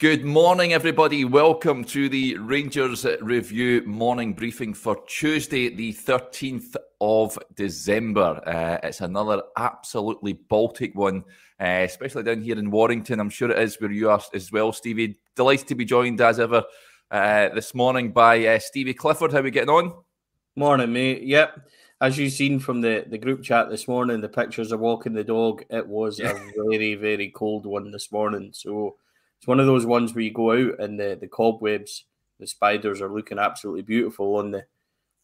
Good morning, everybody. Welcome to the Rangers Review morning briefing for Tuesday, the 13th of December. Uh, it's another absolutely Baltic one, uh, especially down here in Warrington. I'm sure it is where you are as well, Stevie. Delighted to be joined as ever uh, this morning by uh, Stevie Clifford. How are we getting on? Morning, mate. Yep. As you've seen from the, the group chat this morning, the pictures of walking the dog, it was a very, very cold one this morning. So, it's one of those ones where you go out and the, the cobwebs, the spiders are looking absolutely beautiful on the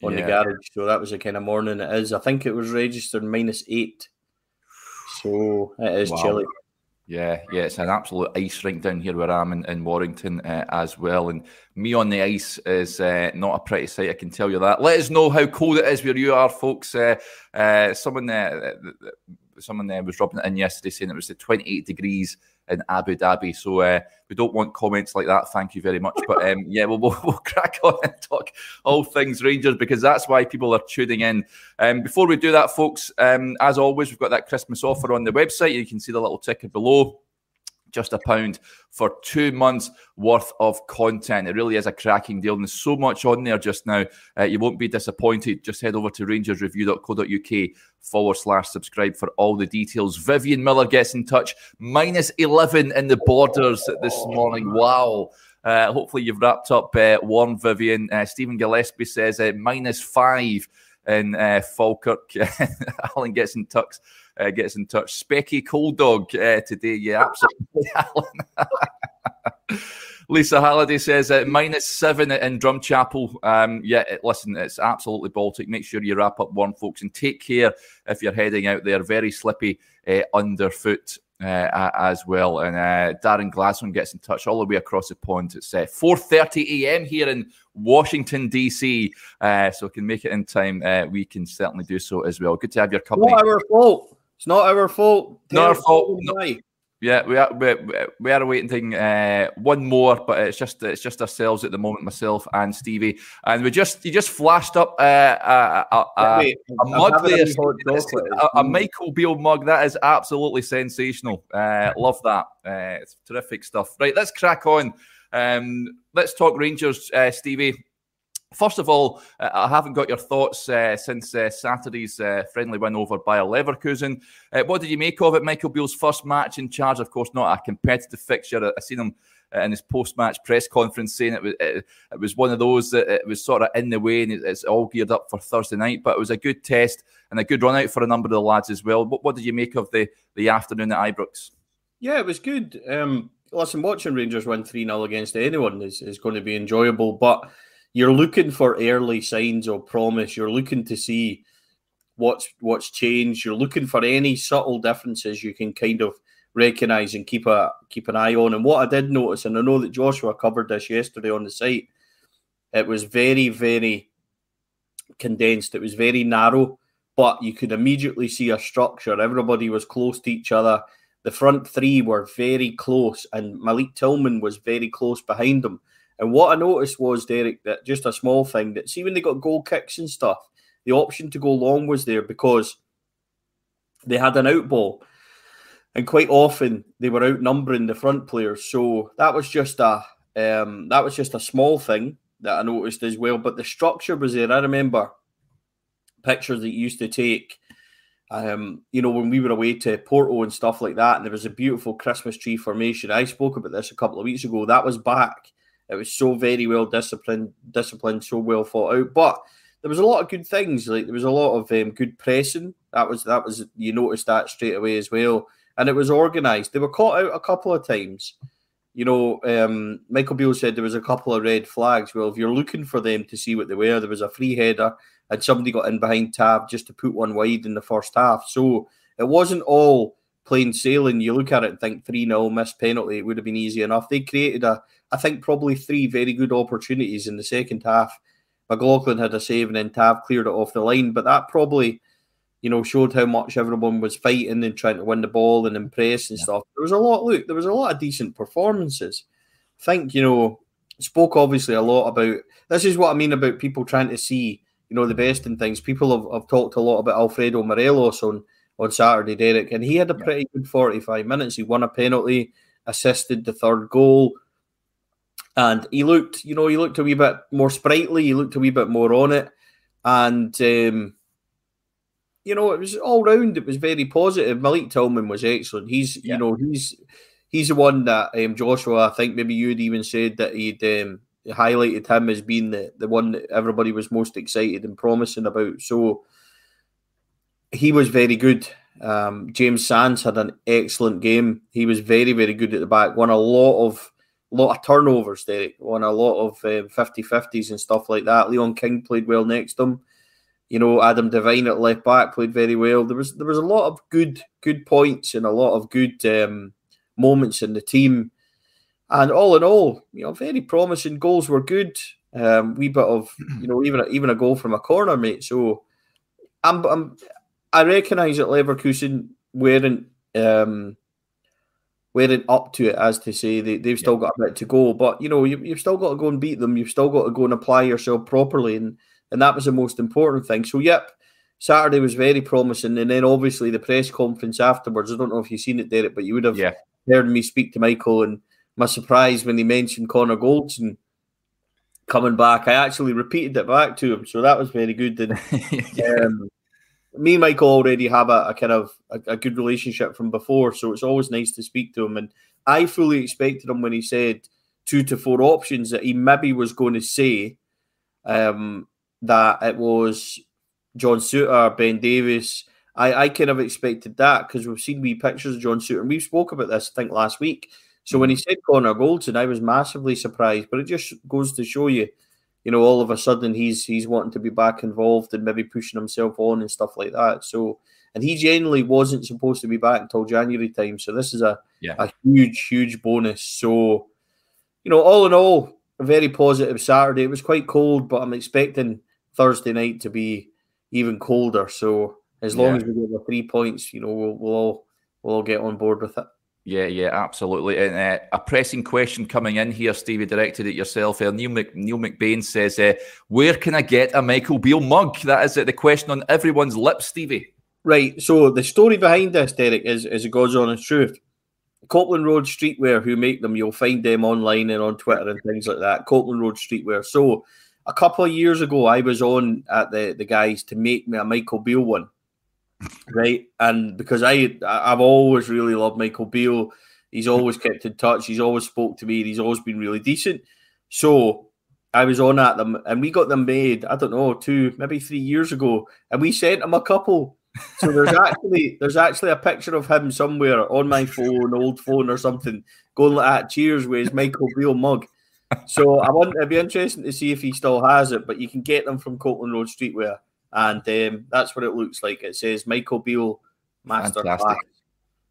on yeah. the garage. So that was the kind of morning it is. I think it was registered minus eight. So it is wow. chilly. Yeah, yeah, it's an absolute ice rink down here where I'm in, in Warrington uh, as well. And me on the ice is uh, not a pretty sight, I can tell you that. Let us know how cold it is where you are, folks. Uh, uh someone there, someone uh, was dropping it in yesterday saying it was the 28 degrees in Abu Dhabi. So uh, we don't want comments like that. Thank you very much. But um, yeah, we'll, we'll, we'll, crack on and talk all things Rangers because that's why people are tuning in. Um, before we do that, folks, um, as always, we've got that Christmas offer on the website. You can see the little ticker below just a pound for two months worth of content. It really is a cracking deal, and there's so much on there just now. Uh, you won't be disappointed. Just head over to rangersreview.co.uk forward slash subscribe for all the details. Vivian Miller gets in touch, minus 11 in the borders this morning. Wow. Uh, hopefully, you've wrapped up uh, warm, Vivian. Uh, Stephen Gillespie says uh, minus five in uh, Falkirk. Alan gets in touch uh, gets in touch. Specky Cold Dog uh, today. Yeah, absolutely, Alan. Lisa Halliday says uh, minus seven in Drumchapel. Um, yeah, listen, it's absolutely Baltic. Make sure you wrap up warm, folks, and take care if you're heading out there. Very slippy uh, underfoot. Uh, as well, and uh, Darren Glasson gets in touch all the way across the pond. It's uh, 4:30 a.m. here in Washington DC, uh, so can make it in time. Uh, we can certainly do so as well. Good to have your company. Not our fault. It's not our fault. Not our fault. No, yeah, we are we, we are waiting uh, one more, but it's just it's just ourselves at the moment, myself and Stevie, and we just you just flashed up uh, a, a, a, Wait, a mug there, a, a, Michael Beale mug. That is absolutely sensational. Uh, love that. Uh, it's terrific stuff. Right, let's crack on. Um, let's talk Rangers, uh, Stevie. First of all, uh, I haven't got your thoughts uh, since uh, Saturday's uh, friendly win over Bayer Leverkusen. Uh, what did you make of it? Michael Beale's first match in charge, of course, not a competitive fixture. I seen him in his post-match press conference saying it was it, it, was one of those that it was sort of in the way and it's all geared up for Thursday night. But it was a good test and a good run out for a number of the lads as well. What, what did you make of the the afternoon at Ibrox? Yeah, it was good. Um, listen, watching Rangers win three 0 against anyone is, is going to be enjoyable, but you're looking for early signs of promise. You're looking to see what's what's changed. You're looking for any subtle differences you can kind of recognise and keep a keep an eye on. And what I did notice, and I know that Joshua covered this yesterday on the site, it was very very condensed. It was very narrow, but you could immediately see a structure. Everybody was close to each other. The front three were very close, and Malik Tillman was very close behind them. And what I noticed was, Derek, that just a small thing that see when they got goal kicks and stuff, the option to go long was there because they had an out ball. And quite often they were outnumbering the front players. So that was just a um, that was just a small thing that I noticed as well. But the structure was there. I remember pictures that you used to take um, you know, when we were away to Porto and stuff like that, and there was a beautiful Christmas tree formation. I spoke about this a couple of weeks ago. That was back it was so very well disciplined, disciplined, so well thought out. But there was a lot of good things. Like there was a lot of um, good pressing. That was that was you noticed that straight away as well. And it was organised. They were caught out a couple of times. You know, um, Michael Beale said there was a couple of red flags. Well, if you're looking for them to see what they were, there was a free header and somebody got in behind Tav just to put one wide in the first half. So it wasn't all plain sailing. You look at it and think 3 0 missed penalty, it would have been easy enough. They created a I think probably three very good opportunities in the second half. McLaughlin had a save and then Tav cleared it off the line, but that probably, you know, showed how much everyone was fighting and trying to win the ball and impress and yeah. stuff. There was a lot. Look, there was a lot of decent performances. I think you know spoke obviously a lot about. This is what I mean about people trying to see you know the best in things. People have, have talked a lot about Alfredo Morelos on on Saturday, Derek, and he had a pretty good forty five minutes. He won a penalty, assisted the third goal and he looked, you know, he looked a wee bit more sprightly. He looked a wee bit more on it, and um, you know, it was all round. It was very positive. Malik Tillman was excellent. He's, yeah. you know, he's he's the one that um, Joshua. I think maybe you'd even said that he'd um, highlighted him as being the the one that everybody was most excited and promising about. So he was very good. Um, James Sands had an excellent game. He was very, very good at the back. Won a lot of lot of turnovers, Derek. Won a lot of um, 50-50s and stuff like that. Leon King played well next to him. You know, Adam Devine at left back played very well. There was there was a lot of good good points and a lot of good um, moments in the team. And all in all, you know, very promising goals were good. Um, wee bit of you know even a, even a goal from a corner, mate. So I'm, I'm I recognise that Leverkusen weren't um, weren't up to it, as to say they, they've still got a bit to go. But you know, you, you've still got to go and beat them. You've still got to go and apply yourself properly, and and that was the most important thing. So, yep, Saturday was very promising, and then obviously the press conference afterwards. I don't know if you've seen it, Derek, but you would have yeah. heard me speak to Michael, and my surprise when he mentioned Connor Goldson coming back. I actually repeated it back to him, so that was very good. And yeah. um, me and Michael already have a, a kind of a, a, good relationship from before, so it's always nice to speak to him. And I fully expected him when he said two to four options that he maybe was going to say um, that it was John Souttar, Ben Davies. I, I kind of expected that because we've seen wee pictures of John Souttar, and we spoke about this, I think, last week. So when he said Connor Goldson, I was massively surprised, but it just goes to show you you know, all of a sudden he's he's wanting to be back involved and maybe pushing himself on and stuff like that. So, and he generally wasn't supposed to be back until January time. So this is a yeah. a huge huge bonus. So, you know, all in all, a very positive Saturday. It was quite cold, but I'm expecting Thursday night to be even colder. So as long yeah. as we get the three points, you know, we'll we'll all we'll all get on board with it. Yeah, yeah, absolutely. And uh, a pressing question coming in here, Stevie, directed at yourself. Uh, Neil, Mc, Neil McBain says, uh, "Where can I get a Michael Beale mug?" That is uh, the question on everyone's lips, Stevie. Right. So the story behind this, Derek, is is a God's honest truth. Copland Road Streetwear, who make them, you'll find them online and on Twitter and things like that. Copland Road Streetwear. So a couple of years ago, I was on at the the guys to make me a Michael Beale one right? And because I I've always really loved Michael Beale. He's always kept in touch. He's always spoke to me. he's always been really decent. So I was on at them, and we got them made. I don't know, two maybe three years ago, and we sent him a couple. So there's actually there's actually a picture of him somewhere on my phone, old phone or something, going like that. Cheers with his Michael Beale mug. So I want it'd be interesting to see if he still has it, but you can get them from Copland Road Streetwear and um, that's what it looks like. It says Michael Beale Master Class.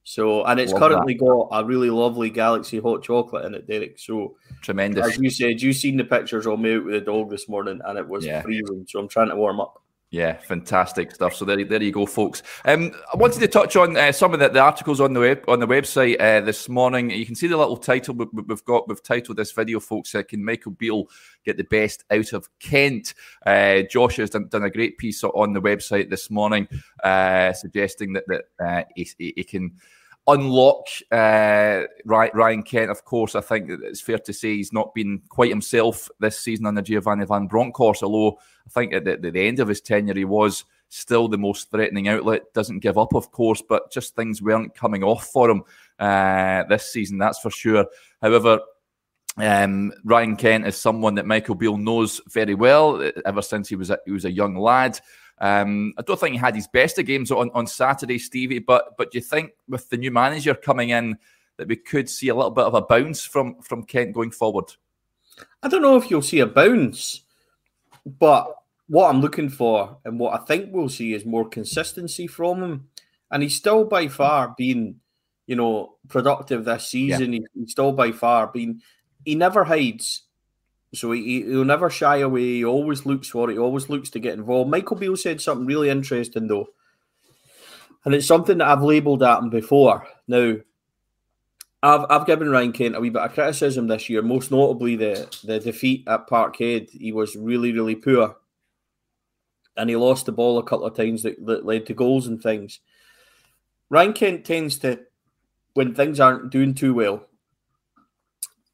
So, and it's Love currently that. got a really lovely Galaxy hot chocolate in it, Derek. So, tremendous. As you said, you've seen the pictures of me out with the dog this morning, and it was yeah. freezing. So, I'm trying to warm up. Yeah, fantastic stuff. So there, there you go, folks. Um, I wanted to touch on uh, some of the, the, articles on the web on the website uh, this morning. You can see the little title we, have got. We've titled this video, folks. Uh, can Michael Beale get the best out of Kent? Uh, Josh has done, done, a great piece on the website this morning, uh, suggesting that that uh, he, he, can unlock uh, Ryan Kent. Of course, I think it's fair to say he's not been quite himself this season under Giovanni Van Bronckhorst, although I think at the, the, end of his tenure, he was still the most threatening outlet. Doesn't give up, of course, but just things weren't coming off for him uh, this season, that's for sure. However, um, Ryan Kent is someone that Michael Beale knows very well ever since he was a, he was a young lad. Um, I don't think he had his best of games on, on Saturday, Stevie, but but do you think with the new manager coming in that we could see a little bit of a bounce from from Kent going forward? I don't know if you'll see a bounce. But what I'm looking for and what I think we'll see is more consistency from him. And he's still by far been, you know, productive this season. Yeah. He's still by far been, he never hides. So he, he'll never shy away. He always looks for it. He always looks to get involved. Michael Beale said something really interesting, though. And it's something that I've labelled at him before. Now, I've I've given Ryan Kent a wee bit of criticism this year, most notably the the defeat at Parkhead. He was really really poor, and he lost the ball a couple of times that, that led to goals and things. Ryan Kent tends to, when things aren't doing too well,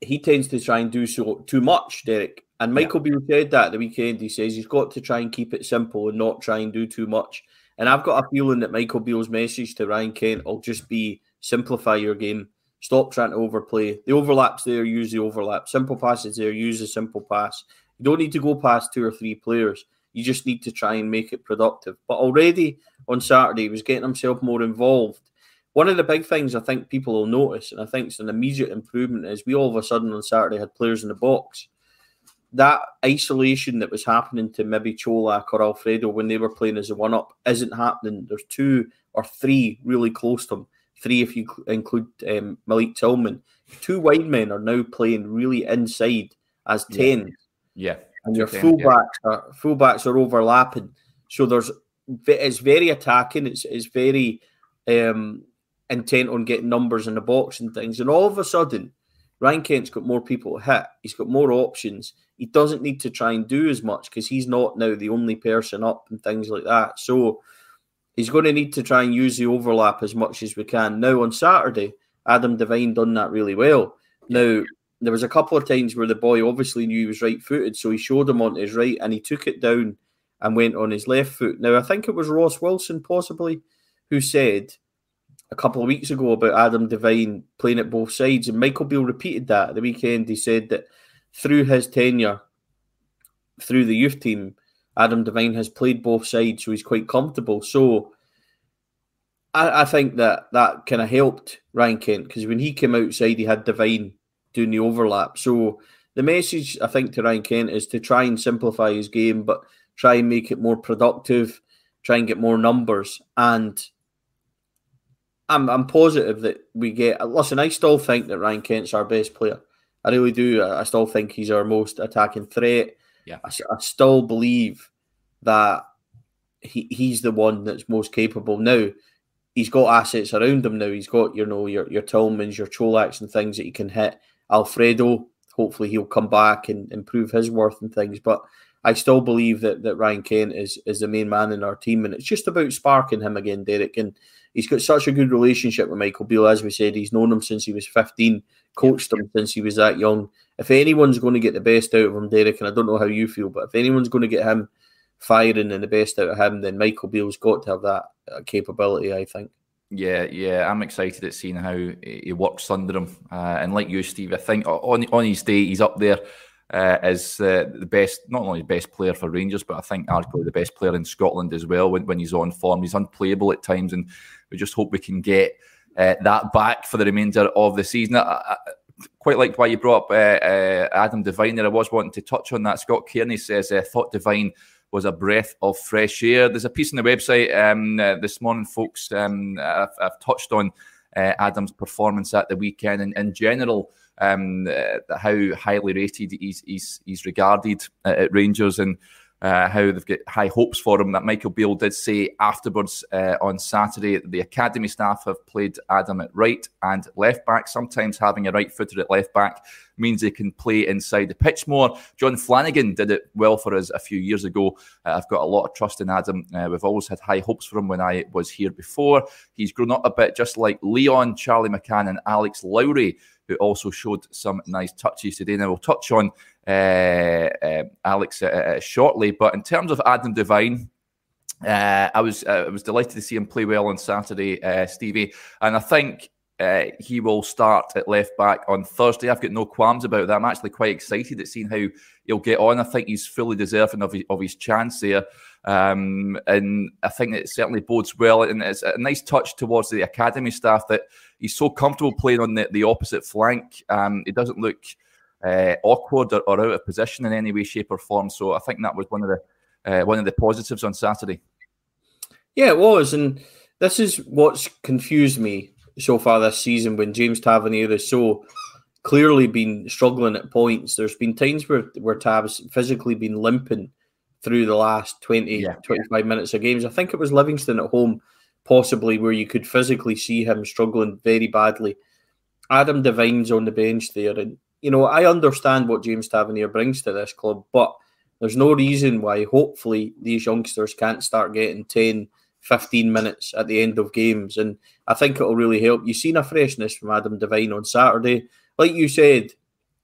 he tends to try and do so too much, Derek. And Michael yeah. Beale said that the weekend. He says he's got to try and keep it simple and not try and do too much. And I've got a feeling that Michael Beale's message to Ryan Kent will just be simplify your game, stop trying to overplay. The overlaps there, use the overlap. Simple passes there, use the simple pass. You don't need to go past two or three players. You just need to try and make it productive. But already on Saturday, he was getting himself more involved. One of the big things I think people will notice, and I think it's an immediate improvement, is we all of a sudden on Saturday had players in the box. That isolation that was happening to maybe Čolak or Alfredo when they were playing as a one up isn't happening. There's two or three really close to them. Three if you include um, Malik Tillman. Two wide men are now playing really inside as 10. Yeah. yeah. And your fullbacks yeah. are fullbacks are overlapping. So there's it's very attacking. It's it's very um, intent on getting numbers in the box and things. And all of a sudden, Ryan Kent's got more people hit. He's got more options. He doesn't need to try and do as much because he's not now the only person up and things like that. So he's going to need to try and use the overlap as much as we can. Now on Saturday, Adam Devine done that really well. Now there was a couple of times where the boy obviously knew he was right footed, so he showed him on his right and he took it down and went on his left foot. Now I think it was Ross Wilson possibly who said a couple of weeks ago about Adam Devine playing at both sides, and Michael Beale repeated that at the weekend. He said that through his tenure, through the youth team, Adam Devine has played both sides, so he's quite comfortable. So I, I think that that kind of helped Ryan Kent because when he came outside, he had Devine doing the overlap. So the message I think to Ryan Kent is to try and simplify his game, but try and make it more productive, try and get more numbers, and I'm I'm positive that we get. Listen, I still think that Ryan Kent's our best player. I really do. I still think he's our most attacking threat. Yeah, I, I still believe that he he's the one that's most capable now. He's got assets around him now. He's got you know your your Tillmans, your Čolaks, and things that he can hit. Alfredo, hopefully he'll come back and improve his worth and things. But I still believe that that Ryan Kent is is the main man in our team, and it's just about sparking him again, Derek. And he's got such a good relationship with Michael Beale. As we said, he's known him since he was 15, coached him since he was that young. If anyone's going to get the best out of him, Derek, and I don't know how you feel, but if anyone's going to get him firing and the best out of him, then Michael Beale's got to have that uh, capability, I think. Yeah, yeah, I'm excited at seeing how he works under him. Uh, and like you, Steve, I think on on his day, he's up there uh, as uh, the best, not only the best player for Rangers, but I think arguably the best player in Scotland as well when, when he's on form. He's unplayable at times, and we just hope we can get uh, that back for the remainder of the season. I, I quite liked why you brought up uh, uh, Adam Devine there. I was wanting to touch on that. Scott Kearney says, uh, thought Devine was a breath of fresh air. There's a piece on the website um, this morning, folks. Um, I've, I've, touched on Adam's performance at the weekend and in general um, uh, how highly rated he's, he's, he's regarded at Rangers. And uh, how they've got high hopes for him. That Michael Beale did say afterwards uh, on Saturday the academy staff have played Adam at right and left back. Sometimes having a right footer at left back means they can play inside the pitch more. Jon Flanagan did it well for us a few years ago. Uh, I've got a lot of trust in Adam. Uh, we've always had high hopes for him when I was here before. He's grown up a bit, just like Leon, Charlie McCann, and Alex Lowry who also showed some nice touches today. Now we'll touch on Alex uh, uh, shortly, but in terms of Adam Devine. Uh, I was uh, I was delighted to see him play well on Saturday, Stevie, and I think uh, he will start at left back on Thursday. I've got no qualms about that. I'm actually quite excited at seeing how he'll get on. I think he's fully deserving of his, of his chance there. Um, and I think it certainly bodes well. And it's a nice touch towards the academy staff that he's so comfortable playing on the, the opposite flank. Um, he doesn't look uh, awkward or, or, out of position in any way, shape, or form. So I think that was one of the uh, one of the positives on Saturday. Yeah, it was, and this is what's confused me so far this season when James Tavernier is so clearly been struggling at points. There's been times where where Tav's physically been limping through the last 20, yeah. 25 minutes of games. I think it was Livingston at home possibly where you could physically see him struggling very badly. Adam Devine's on the bench there, and you know I understand what James Tavernier brings to this club, but there's no reason why. Hopefully, these youngsters can't start getting 10, 15 minutes at the end of games, and I think it'll really help. You've seen a freshness from Adam Devine on Saturday, like you said.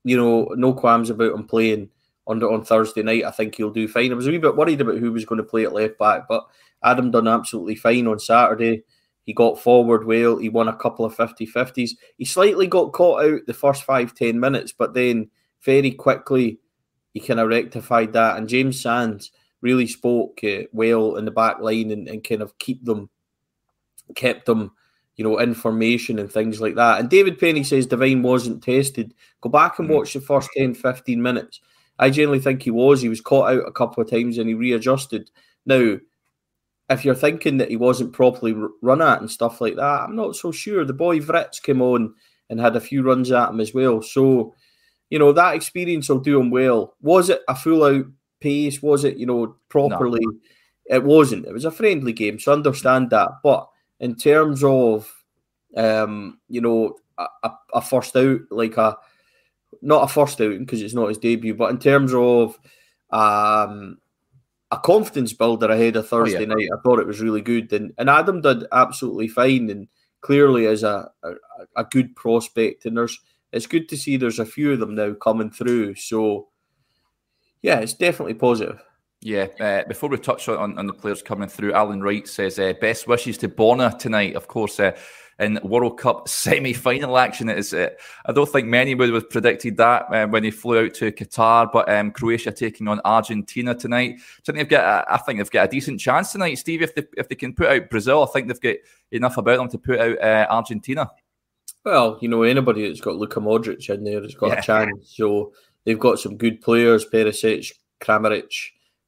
you know, no qualms about him playing on on Thursday night. I think he'll do fine. I was a wee bit worried about who was going to play at left back, but Adam done absolutely fine on Saturday. He got forward well. He won a couple of 50 50s. He slightly got caught out the first five, 10 minutes, but then very quickly he kind of rectified that. And James Sands really spoke uh, well in the back line and, and kind of keep them, kept them, you know, information and things like that. And David Penny says Devine wasn't tested. Go back and hmm. watch the first 10, 15 minutes. I generally think he was. He was caught out a couple of times and he readjusted. Now, if you're thinking that he wasn't properly run at and stuff like that, I'm not so sure. The boy Vritz came on and had a few runs at him as well. So, you know, that experience will do him well. Was it a full out pace? Was it, you know, properly? No. It wasn't. It was a friendly game, so understand that. But in terms of, um, you know, a, a first out, like a not a first out because it's not his debut, but in terms of um, a confidence builder ahead of Thursday oh, yeah. night. I thought it was really good, and and Adam did absolutely fine, and clearly is a, a, a good prospect. And there's it's good to see there's a few of them now coming through. So yeah, it's definitely positive. Yeah, uh, before we touch on, on the players coming through, Alan Wright says uh, best wishes to Borna tonight. Of course, uh, in World Cup semi final action. It is, uh, I don't think many would have predicted that uh, when he flew out to Qatar, but um, Croatia taking on Argentina tonight. So I think they've got, a, I think they've got a decent chance tonight, Steve. If they if they can put out Brazil, I think they've got enough about them to put out uh, Argentina. Well, you know, anybody that's got Luka Modric in there has got yeah. a chance. So they've got some good players, Perisic, Kramaric.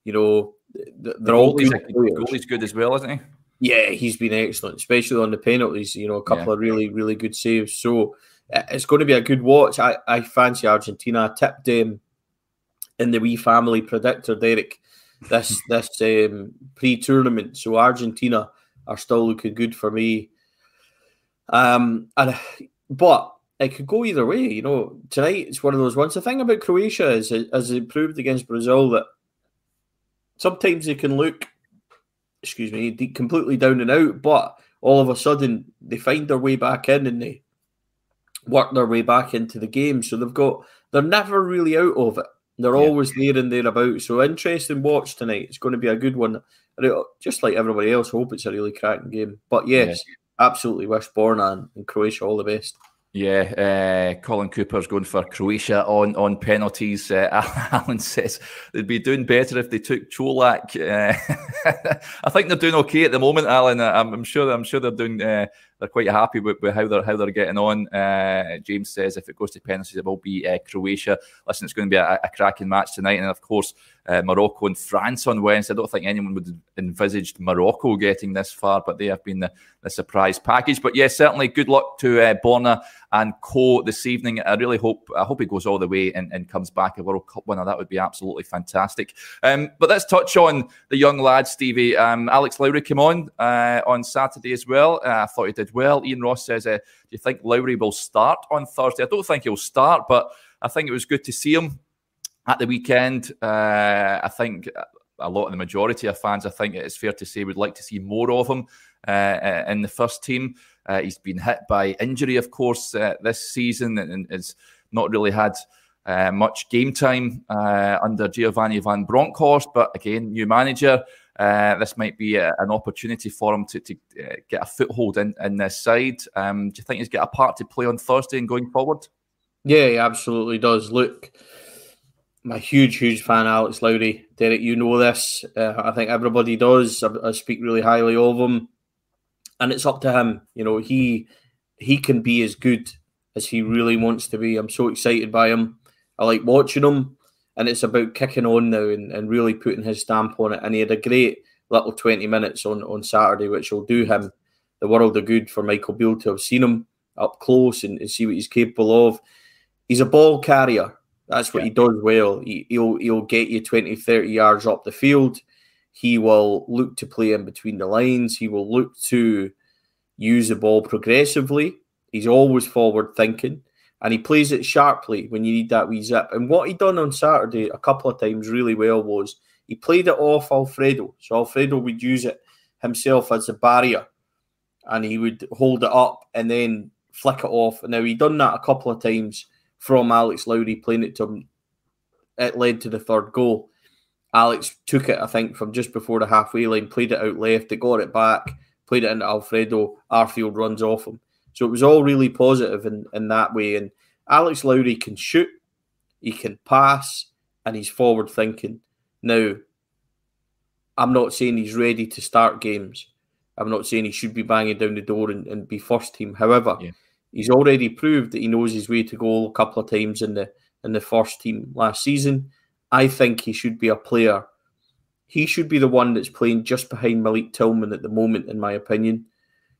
You know, they're the all good players. Goalie's good as well, isn't he? Yeah, he's been excellent, especially on the penalties. You know, a couple yeah. of really, really good saves. So it's going to be a good watch. I, I fancy Argentina. I tipped them in the wee family predictor, Derek, this this um, pre-tournament. So Argentina are still looking good for me. Um, and but it could go either way. You know, tonight it's one of those ones. The thing about Croatia is, as it proved against Brazil, that sometimes they can look excuse me, completely down and out. But all of a sudden, they find their way back in and they work their way back into the game. So they've got, they're never really out of it. They're yeah. always there and thereabouts. So interesting watch tonight. It's going to be a good one. Just like everybody else, hope it's a really cracking game. But yes, yeah. absolutely wish Borna and Croatia all the best. Yeah, uh, Colin Cooper's going for Croatia on on penalties. Uh, Alan says they'd be doing better if they took Čolak. Uh, I think they're doing okay at the moment, Alan. I'm, I'm sure. I'm sure they're doing. They're quite happy with, with, how they're how they're getting on. Uh, James says if it goes to penalties, it will be uh, Croatia. Listen, it's going to be a, a cracking match tonight, and of course uh, Morocco and France on Wednesday. I don't think anyone would have envisaged Morocco getting this far, but they have been the, the surprise package. But yes, yeah, certainly good luck to uh, Borna and Co this evening. I really hope I hope he goes all the way and, and comes back a World Cup winner. That would be absolutely fantastic. Um, but let's touch on the young lad, Stevie. Um, Alex Lowry came on uh, on Saturday as well. Uh, I thought he did well. Ian Ross says, uh, "Do you think Lowry will start on Thursday?" I don't think he'll start, but I think it was good to see him at the weekend. Uh, I think a lot of the majority of fans, I think it's fair to say, would like to see more of him uh, uh in the first team. Uh, he's been hit by injury, of course, uh, this season and has not really had uh, much game time under Giovanni van Bronckhorst. But again, new manager. this might be a, an opportunity for him to, to get a foothold in, in this side. Um, do you think he's got a part to play on Thursday and going forward? Yeah, he absolutely does. Look, I'm a huge, huge fan of Alex Lowry. Derek, you know this. Uh, I think everybody does. I, I, speak really highly of him, and it's up to him. You know, he he can be as good as he really wants to be. I'm so excited by him. I like watching him, and it's about kicking on now and, and really putting his stamp on it. And he had a great little 20 minutes on on Saturday, which will do him the world of good for Michael Beale to have seen him up close and, and see what he's capable of. He's a ball carrier that's what yeah. he does well. He, will he'll get you 20, 30 yards up the field. He will look to play in between the lines. He will look to use the ball progressively. He's always forward thinking, and he plays it sharply when you need that wee zip. And what he done on Saturday a couple of times really well was he played it off Alfredo. So Alfredo would use it himself as a barrier, and he would hold it up and then flick it off. And now he done that a couple of times from Alex Lowry playing it to him, it led to the third goal. Alex took it, I think, from just before the halfway line, played it out left, they got it back, played it into Alfredo. Arfield runs off him. So it was all really positive in, in that way. And Alex Lowry can shoot, he can pass, and he's forward thinking. Now, I'm not saying he's ready to start games. I'm not saying he should be banging down the door and, and be first team. However, yeah. he's already proved that he knows his way to goal a couple of times in the in the first team last season. I think he should be a player. He should be the one that's playing just behind Malik Tillman at the moment, in my opinion.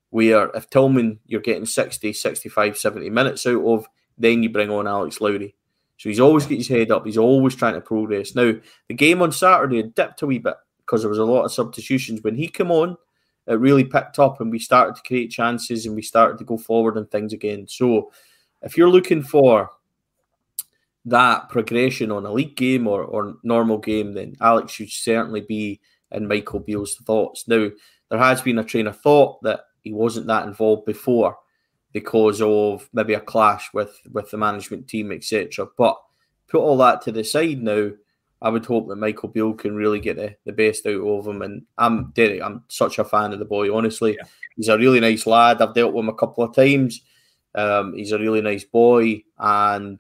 Where if Tillman you're getting 60, 65, 70 minutes out of, then you bring on Alex Lowry. So he's always got his head up. He's always trying to progress. Now, the game on Saturday dipped a wee bit because there was a lot of substitutions. When he came on, it really picked up and we started to create chances and we started to go forward and things again. So if you're looking for that progression on a league game or, or normal game, then Alex should certainly be in Michael Beale's thoughts. Now, there has been a train of thought that he wasn't that involved before because of maybe a clash with, with the management team, etc. But put all that to the side now. I would hope that Michael Beale can really get the, the best out of him. And I'm Derek, I'm such a fan of the boy, honestly. Yeah. He's a really nice lad. I've dealt with him a couple of times. Um, he's a really nice boy, and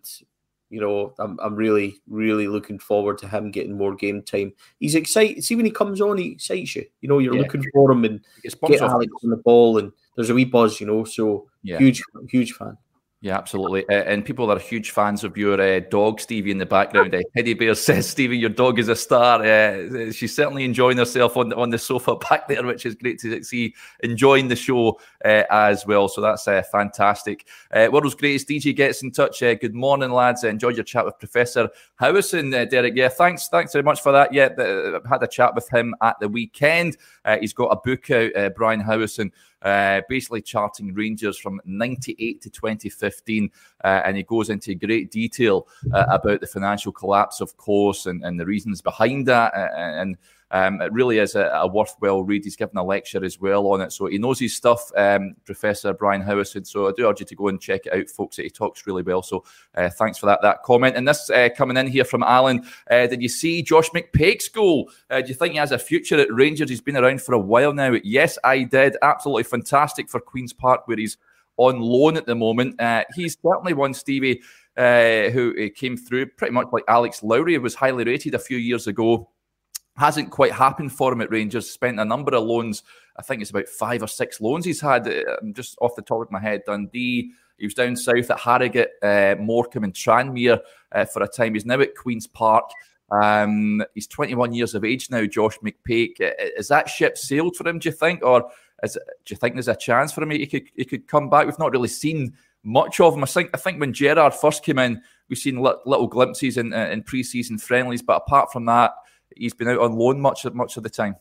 you know, I'm, I'm really, really looking forward to him getting more game time. He's excited. See, when he comes on, he excites you. You know, you're yeah. looking for him and get Alex on the ball, and there's a wee buzz, you know. So, yeah. huge, huge fan. Yeah, absolutely. Uh, and people are huge fans of your uh, dog, Stevie, in the background. Uh, Teddy Bear says, Stevie, your dog is a star. Uh, she's certainly enjoying herself on, on the sofa back there, which is great to see, enjoying the show uh, as well. So that's uh, fantastic. Uh, world's greatest DJ gets in touch. Uh, good morning, lads. Enjoyed your chat with Professor Howison, Derek. Yeah, thanks thanks very much for that. Yeah, the, had a chat with him at the weekend. he's got a book out, Brian Howison uh, basically charting Rangers from 98 to 2015. Uh, and he goes into great detail uh, about the financial collapse, of course, and, and the reasons behind that. Uh, and um, it really is a, a, worthwhile read. He's given a lecture as well on it, so he knows his stuff, um, Professor Brian Howison. So I do urge you to go and check it out, folks. He talks really well. So uh, thanks for that that comment. And this uh, coming in here from Alan. Uh, did you see Josh McPake's goal? Uh, do you think he has a future at Rangers? He's been around for a while now. Yes, I did. Absolutely fantastic for Queens Park, where he's on loan at the moment. Uh, he's certainly one, Stevie. Uh, who came through pretty much like Alex Lowry was highly rated a few years ago hasn't quite happened for him at Rangers. Spent a number of loans. I think it's about five or six loans he's had. Uh, just off the top of my head, Dundee. He was down south at Harrogate, uh, Morecambe, and Tranmere uh, for a time. He's now at Queens Park. Um, he's 21 years of age now. Josh McPake. Is that ship sailed for him? Do you think, or is do you think there's a chance for him? He could he could come back. We've not really seen much of him. I think I think when Gerrard first came in, we've seen little glimpses in uh, in pre-season friendlies, but apart from that he's been out on loan much much of the time.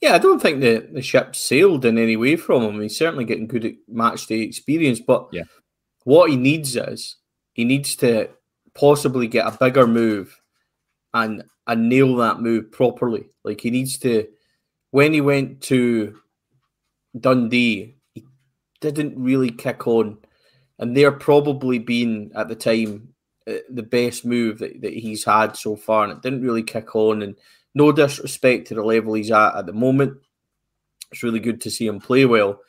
Yeah, I don't think the, the ship sailed in any way from him. He's certainly getting good match day experience, but yeah. what he needs is he needs to possibly get a bigger move and and nail that move properly. Like he needs to when he went to Dundee, he didn't really kick on. And they're probably been at the time Uh, the best move that, that he's had so far, and it didn't really kick on. And no disrespect to the level he's at at the moment, it's really good to see him play well.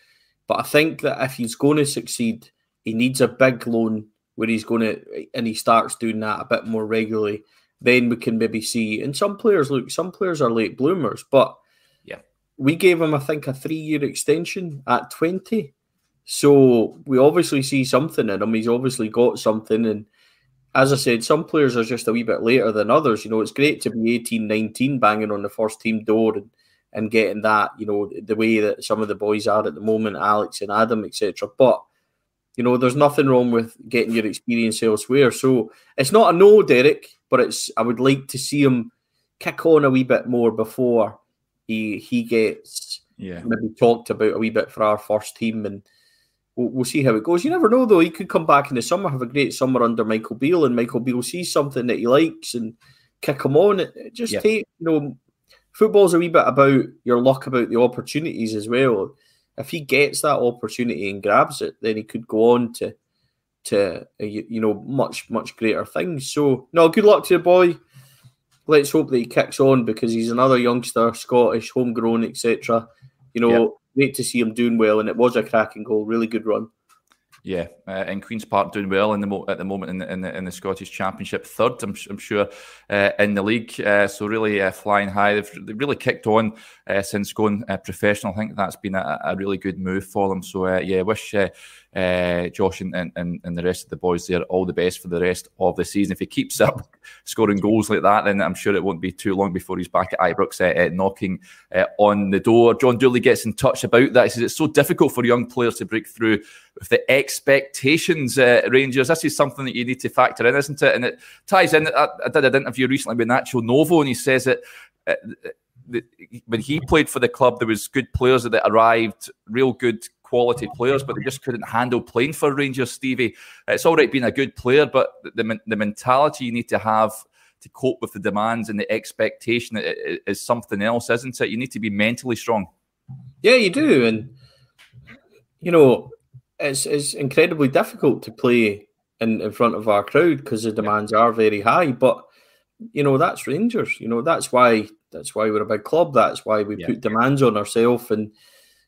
But I think that if he's going to succeed, he needs a big loan where he's going to, and he starts doing that a bit more regularly. Then we can maybe see. And some players look, some players are late bloomers, but yeah, we gave him, I think, a three-year extension at twenty. So we obviously see something in him. He's obviously got something, and as I said, some players are just a wee bit later than others. You know, it's great to be 18, 19 banging on the first team door and, and getting that, you know, the way that some of the boys are at the moment, Alex and Adam, etc. But, you know, there's nothing wrong with getting your experience elsewhere. So it's not a no, Derek, but it's I would like to see him kick on a wee bit more before he he gets yeah. maybe talked about a wee bit for our first team and We'll, we'll, see how it goes. You never know, though. He could come back in the summer, have a great summer under Michael Beale, and Michael Beale sees something that he likes and kick him on. It, it just yeah. take, you know, football's a wee bit about your luck about the opportunities as well. If he gets that opportunity and grabs it, then he could go on to to uh, you, you know much much greater things. So no, good luck to the boy. Let's hope that he kicks on because he's another youngster, Scottish, homegrown, etc. You know, yep. Great to see him doing well, and it was a cracking goal, really good run. Yeah, uh, and Queens Park doing well in the mo- at the moment in the, in the, in the Scottish Championship, third, I'm, I'm sure, uh, in the league. Uh, so really uh, flying high. They've, they've, really kicked on uh, since going uh, professional. I think that's been a, a, really good move for them. So yeah, wish Josh and, and, and the rest of the boys there all the best for the rest of the season. If he keeps up scoring goals like that, then I'm sure it won't be too long before he's back at Ibrox knocking on the door. John Dooley gets in touch about that. He says it's so difficult for young players to break through with the expectations, uh, Rangers. This is something that you need to factor in, isn't it? And it ties in. I, I did an interview recently with Nacho Novo, and he says that uh, when he played for the club, there was good players that arrived, real good quality players, but they just couldn't handle playing for Rangers. Stevie, it's all right being a good player, but the the mentality you need to have to cope with the demands and the expectation is something else, isn't it? You need to be mentally strong. Yeah, you do, and you know it's it's incredibly difficult to play in, in front of our crowd because the demands are very high. But you know that's Rangers. You know that's why that's why we're a big club. That's why we yeah. put demands on ourselves and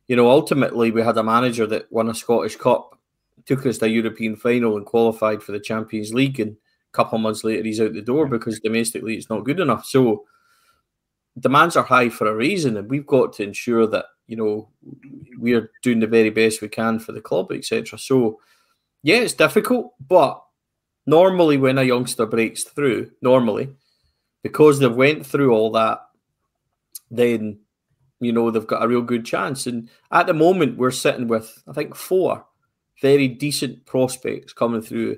you know, ultimately we had a manager that won a Scottish Cup, took us to a European final and qualified for the Champions League, and a couple of months later he's out the door because domestically it's not good enough. So demands are high for a reason, and we've got to ensure that you know we're doing the very best we can for the club, etc. So yeah, it's difficult, but normally when a youngster breaks through, normally because they've went through all that, then you know, they've got a real good chance. And at the moment, we're sitting with, I think, four very decent prospects coming through.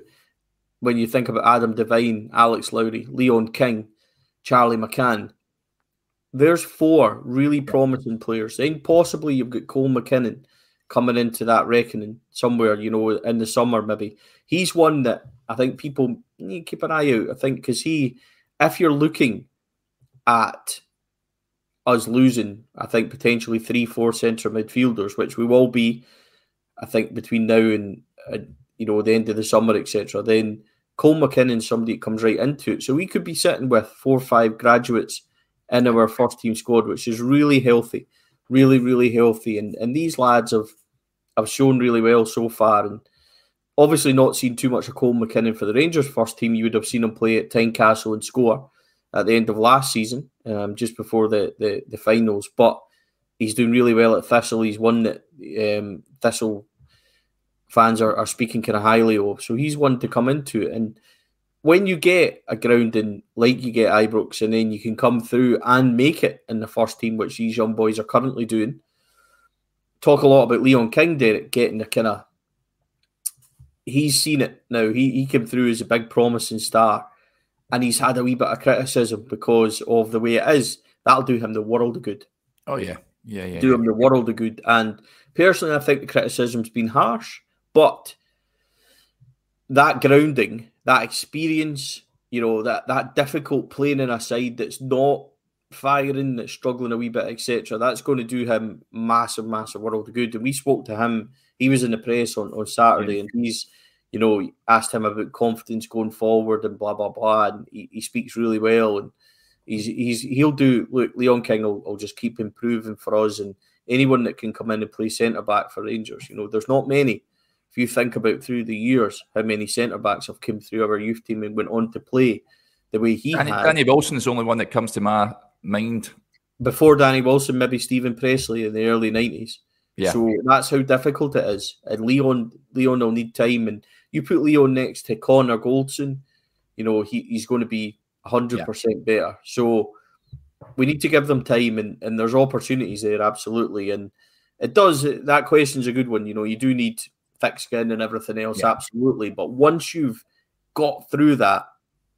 When you think about Adam Devine, Alex Lowry, Leon King, Charlie McCann, there's four really promising players. Then possibly you've got Cole McKinnon coming into that reckoning somewhere, you know, in the summer maybe. He's one that I think people need to keep an eye out. I think because he, if you're looking at us losing, I think, potentially three, four centre midfielders, which we will be, I think, between now and, uh, you know, the end of the summer, etc., then Cole McKinnon, somebody comes right into it. So we could be sitting with four or five graduates in our first team squad, which is really healthy, really, really healthy. And and these lads have have shown really well so far. And obviously not seen too much of Cole McKinnon for the Rangers first team. You would have seen him play at Tynecastle and score at the end of last season, um, just before the, the, the finals. But he's doing really well at Thistle. He's one that um, Thistle fans are, are speaking kind of highly of. So he's one to come into it. And when you get a grounding like you get Ibrox, and then you can come through and make it in the first team, which these young boys are currently doing. Talk a lot about Leon King, Derek, getting the kind of. He's seen it now. He he came through as a big promising star and he's had a wee bit of criticism because of the way it is. That'll do him the world of good. Oh yeah, yeah, yeah. Do yeah. him the world of good. And personally, I think the criticism's been harsh, but that grounding, that experience, you know, that that difficult playing in a side that's not firing, that's struggling a wee bit, etc. That's going to do him massive, massive world of good. And we spoke to him. He was in the press on, on Saturday, yeah. and he's you know, asked him about confidence going forward and blah blah blah, and he, he speaks really well, and he's he's he'll do. Look, Leon King will, will just keep improving for us, and anyone that can come in and play centre back for Rangers, you know, there's not many. You think about through the years, how many centre backs have come through our youth team and went on to play the way he Danny, had. Danny Wilson is the only one that comes to my mind. Before Danny Wilson, maybe Steven Pressley in the early nineties. Yeah. So that's how difficult it is. And Leon Leon will need time and you put Leo next to Connor Goldson, you know, he, he's going to be 100% better. So we need to give them time, and, and there's opportunities there, absolutely. And it does, that question's a good one. You know, you do need thick skin and everything else, yeah. absolutely. But once you've got through that,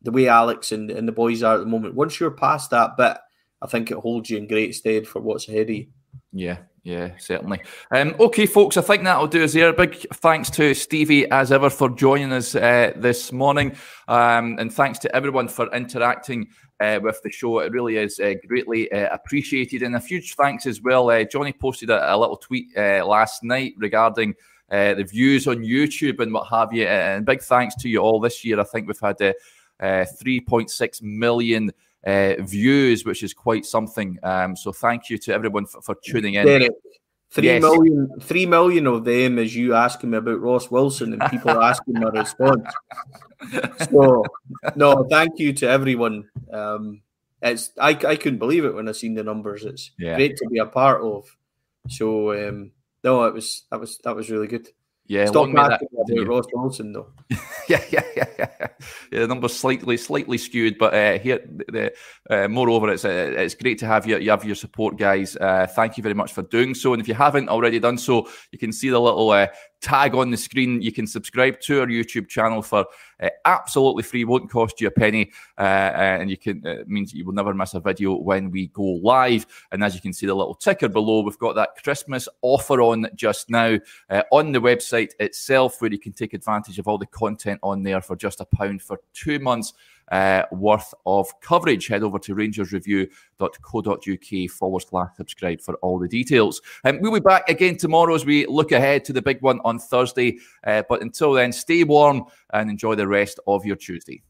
the way Alex and, and the boys are at the moment, once you're past that bit, I think it holds you in great stead for what's ahead of you. Yeah, yeah, certainly. Um, okay, folks, I think that'll do us here. Big thanks to Stevie, as ever, for joining us uh, this morning. Um, and thanks to everyone for interacting uh, with the show. It really is uh, greatly uh, appreciated. And a huge thanks as well. Uh, Johnny posted a, a little tweet uh, last night regarding uh, the views on YouTube and what have you. And big thanks to you all this year. I think we've had uh, uh, 3.6 million uh, views, which is quite something. Um, so thank you to everyone for, for tuning in. Derek, three yes. million, three million of them is you asking me about Ross Wilson and people asking my response. So, no, thank you to everyone. Um, it's I, I couldn't believe it when I seen the numbers. It's yeah. great to be a part of. So um, no, it was that was that was really good. Yeah, stop asking about Ross Wilson though. yeah, yeah, yeah, yeah. yeah. The number's slightly slightly skewed, but uh, here, the, uh, moreover, it's uh, it's great to have you. You have your support, guys. Uh, thank you very much for doing so. And if you haven't already done so, you can see the little uh, tag on the screen. You can subscribe to our YouTube channel for uh, absolutely free. Won't cost you a penny, uh, uh and you can it means you will never miss a video when we go live. And as you can see, the little ticker below, we've got that Christmas offer on just now uh, on the website itself, where you can take advantage of all the content on there for just a pound for two months uh, worth of coverage. Head over to rangersreview.co.uk forward slash subscribe for all the details. Um, we'll be back again tomorrow as we look ahead to the big one on Thursday. Uh, but until then, stay warm and enjoy the rest of your Tuesday.